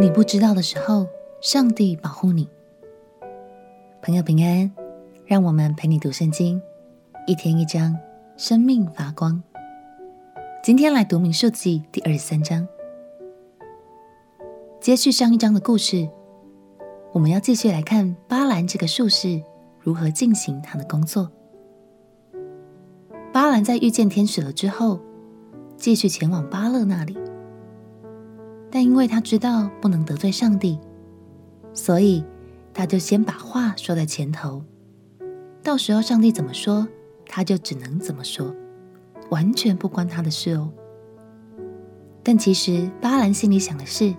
你不知道的时候，上帝保护你。朋友平安，让我们陪你读圣经，一天一章，生命发光。今天来读民数记第二十三章，接续上一章的故事，我们要继续来看巴兰这个术士如何进行他的工作。巴兰在遇见天使了之后，继续前往巴勒那里。但因为他知道不能得罪上帝，所以他就先把话说在前头。到时候上帝怎么说，他就只能怎么说，完全不关他的事哦。但其实巴兰心里想的是，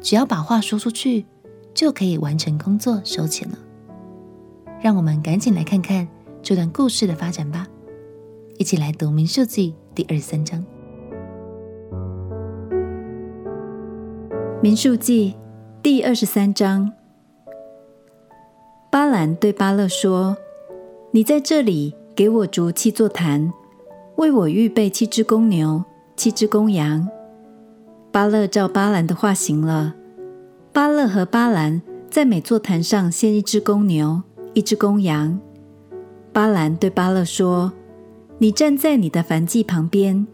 只要把话说出去，就可以完成工作收钱了。让我们赶紧来看看这段故事的发展吧。一起来读民数记第二十三章。民数记第二十三章，巴兰对巴勒说：“你在这里给我筑七座坛，为我预备七只公牛、七只公羊。”巴勒照巴兰的话行了。巴勒和巴兰在每座坛上献一只公牛、一只公羊。巴兰对巴勒说：“你站在你的燔祭旁边，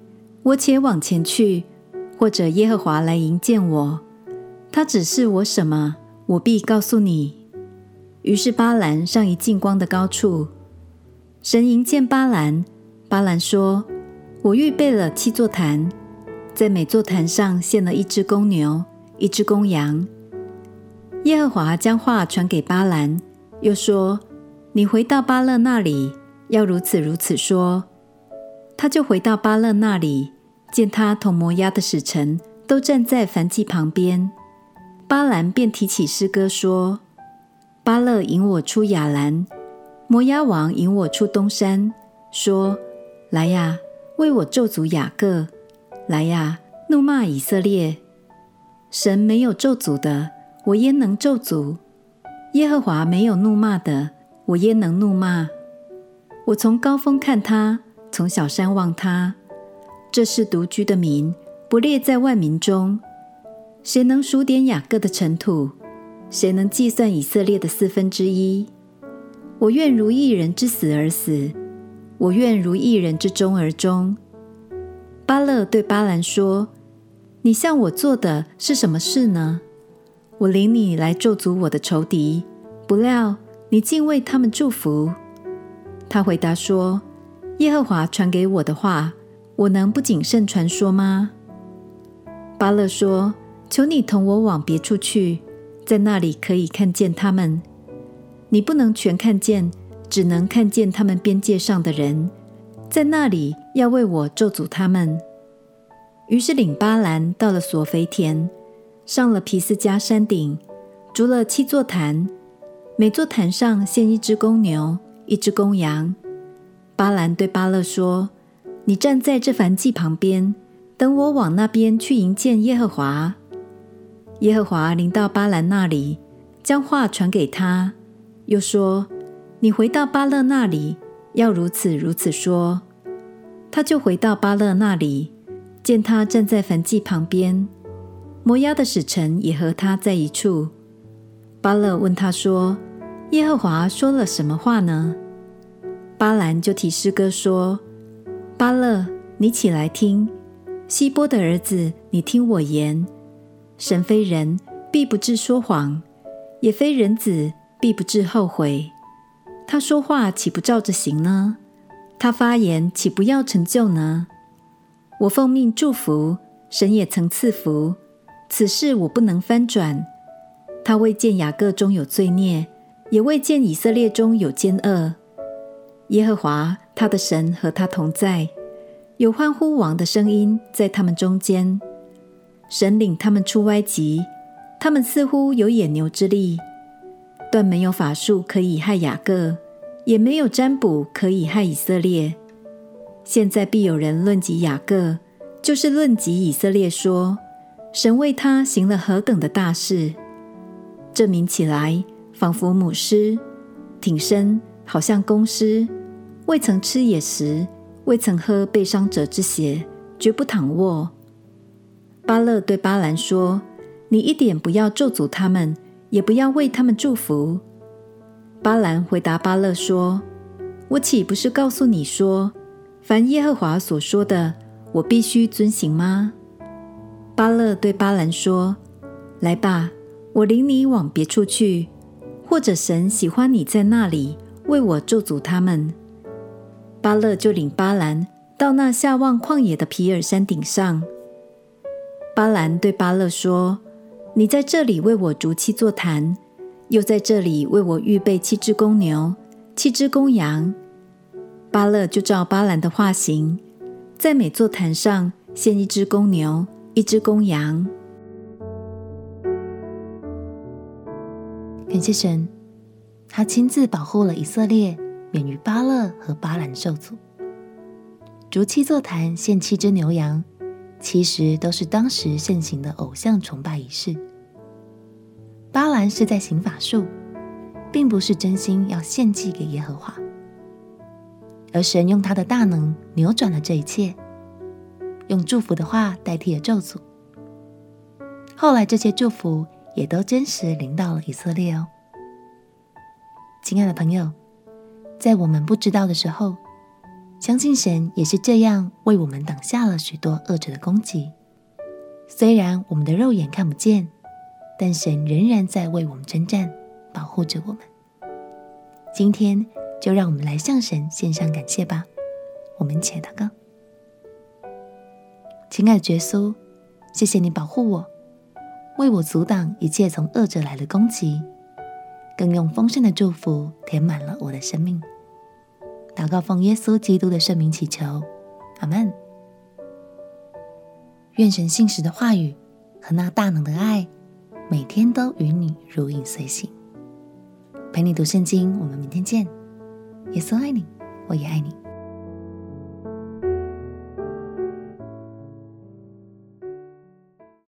我且往前去，或者耶和华来迎见我。”他指示我什么，我必告诉你。于是巴兰上一近光的高处，神迎见巴兰。巴兰说：“我预备了七座坛，在每座坛上献了一只公牛，一只公羊。”耶和华将话传给巴兰，又说：“你回到巴勒那里，要如此如此说。”他就回到巴勒那里，见他同摩押的使臣都站在燔祭旁边。巴兰便提起诗歌说：“巴勒引我出亚兰，摩押王引我出东山，说：来呀，为我咒诅雅各；来呀，怒骂以色列。神没有咒诅的，我焉能咒诅？耶和华没有怒骂的，我焉能怒骂？我从高峰看他，从小山望他，这是独居的民，不列在万民中。”谁能数点雅各的尘土？谁能计算以色列的四分之一？我愿如一人之死而死，我愿如一人之终而终。巴勒对巴兰说：“你向我做的是什么事呢？我领你来咒诅我的仇敌，不料你竟为他们祝福。”他回答说：“耶和华传给我的话，我能不谨慎传说吗？”巴勒说。求你同我往别处去，在那里可以看见他们。你不能全看见，只能看见他们边界上的人，在那里要为我咒诅他们。于是领巴兰到了索斐田，上了皮斯加山顶，筑了七座坛，每座坛上献一只公牛，一只公羊。巴兰对巴勒说：“你站在这燔祭旁边，等我往那边去迎见耶和华。”耶和华临到巴兰那里，将话传给他，又说：“你回到巴勒那里，要如此如此说。”他就回到巴勒那里，见他站在燔祭旁边，摩押的使臣也和他在一处。巴勒问他说：“耶和华说了什么话呢？”巴兰就提诗歌说：“巴勒，你起来听；希波的儿子，你听我言。”神非人，必不至说谎；也非人子，必不至后悔。他说话岂不照着行呢？他发言岂不要成就呢？我奉命祝福，神也曾赐福，此事我不能翻转。他未见雅各中有罪孽，也未见以色列中有奸恶。耶和华他的神和他同在，有欢呼王的声音在他们中间。神领他们出埃及，他们似乎有野牛之力，断没有法术可以害雅各，也没有占卜可以害以色列。现在必有人论及雅各，就是论及以色列，说神为他行了何等的大事。证明起来，仿佛母狮，挺身好像公狮，未曾吃野食，未曾喝被伤者之血，绝不躺卧。巴勒对巴兰说：“你一点不要咒诅他们，也不要为他们祝福。”巴兰回答巴勒说：“我岂不是告诉你说，凡耶和华所说的，我必须遵行吗？”巴勒对巴兰说：“来吧，我领你往别处去，或者神喜欢你在那里为我咒诅他们。”巴勒就领巴兰到那下望旷野的皮尔山顶上。巴兰对巴勒说：“你在这里为我筑七座坛。”又在这里为我预备七只公牛，七只公羊。巴勒就照巴兰的话行，在每座坛上献一只公牛，一只公羊。感谢神，他亲自保护了以色列，免于巴勒和巴兰受阻。筑七座坛，献七只牛羊，其实都是当时盛行的偶像崇拜仪式。巴兰是在行法术，并不是真心要献祭给耶和华，而神用他的大能扭转了这一切，用祝福的话代替了咒诅。后来这些祝福也都真实临到了以色列哦。亲爱的朋友，在我们不知道的时候，相信神也是这样为我们挡下了许多恶者的攻击。虽然我们的肉眼看不见。但神仍然在为我们征战，保护着我们。今天就让我们来向神献上感谢吧。我们一起来祷告：亲爱的耶稣，谢谢你保护我，为我阻挡一切从恶者来的攻击，更用丰盛的祝福填满了我的生命。祷告奉耶稣基督的圣名祈求，阿门。愿神信实的话语和那大能的爱。每天都与你如影随形，陪你读圣经。我们明天见。耶稣爱你，我也爱你。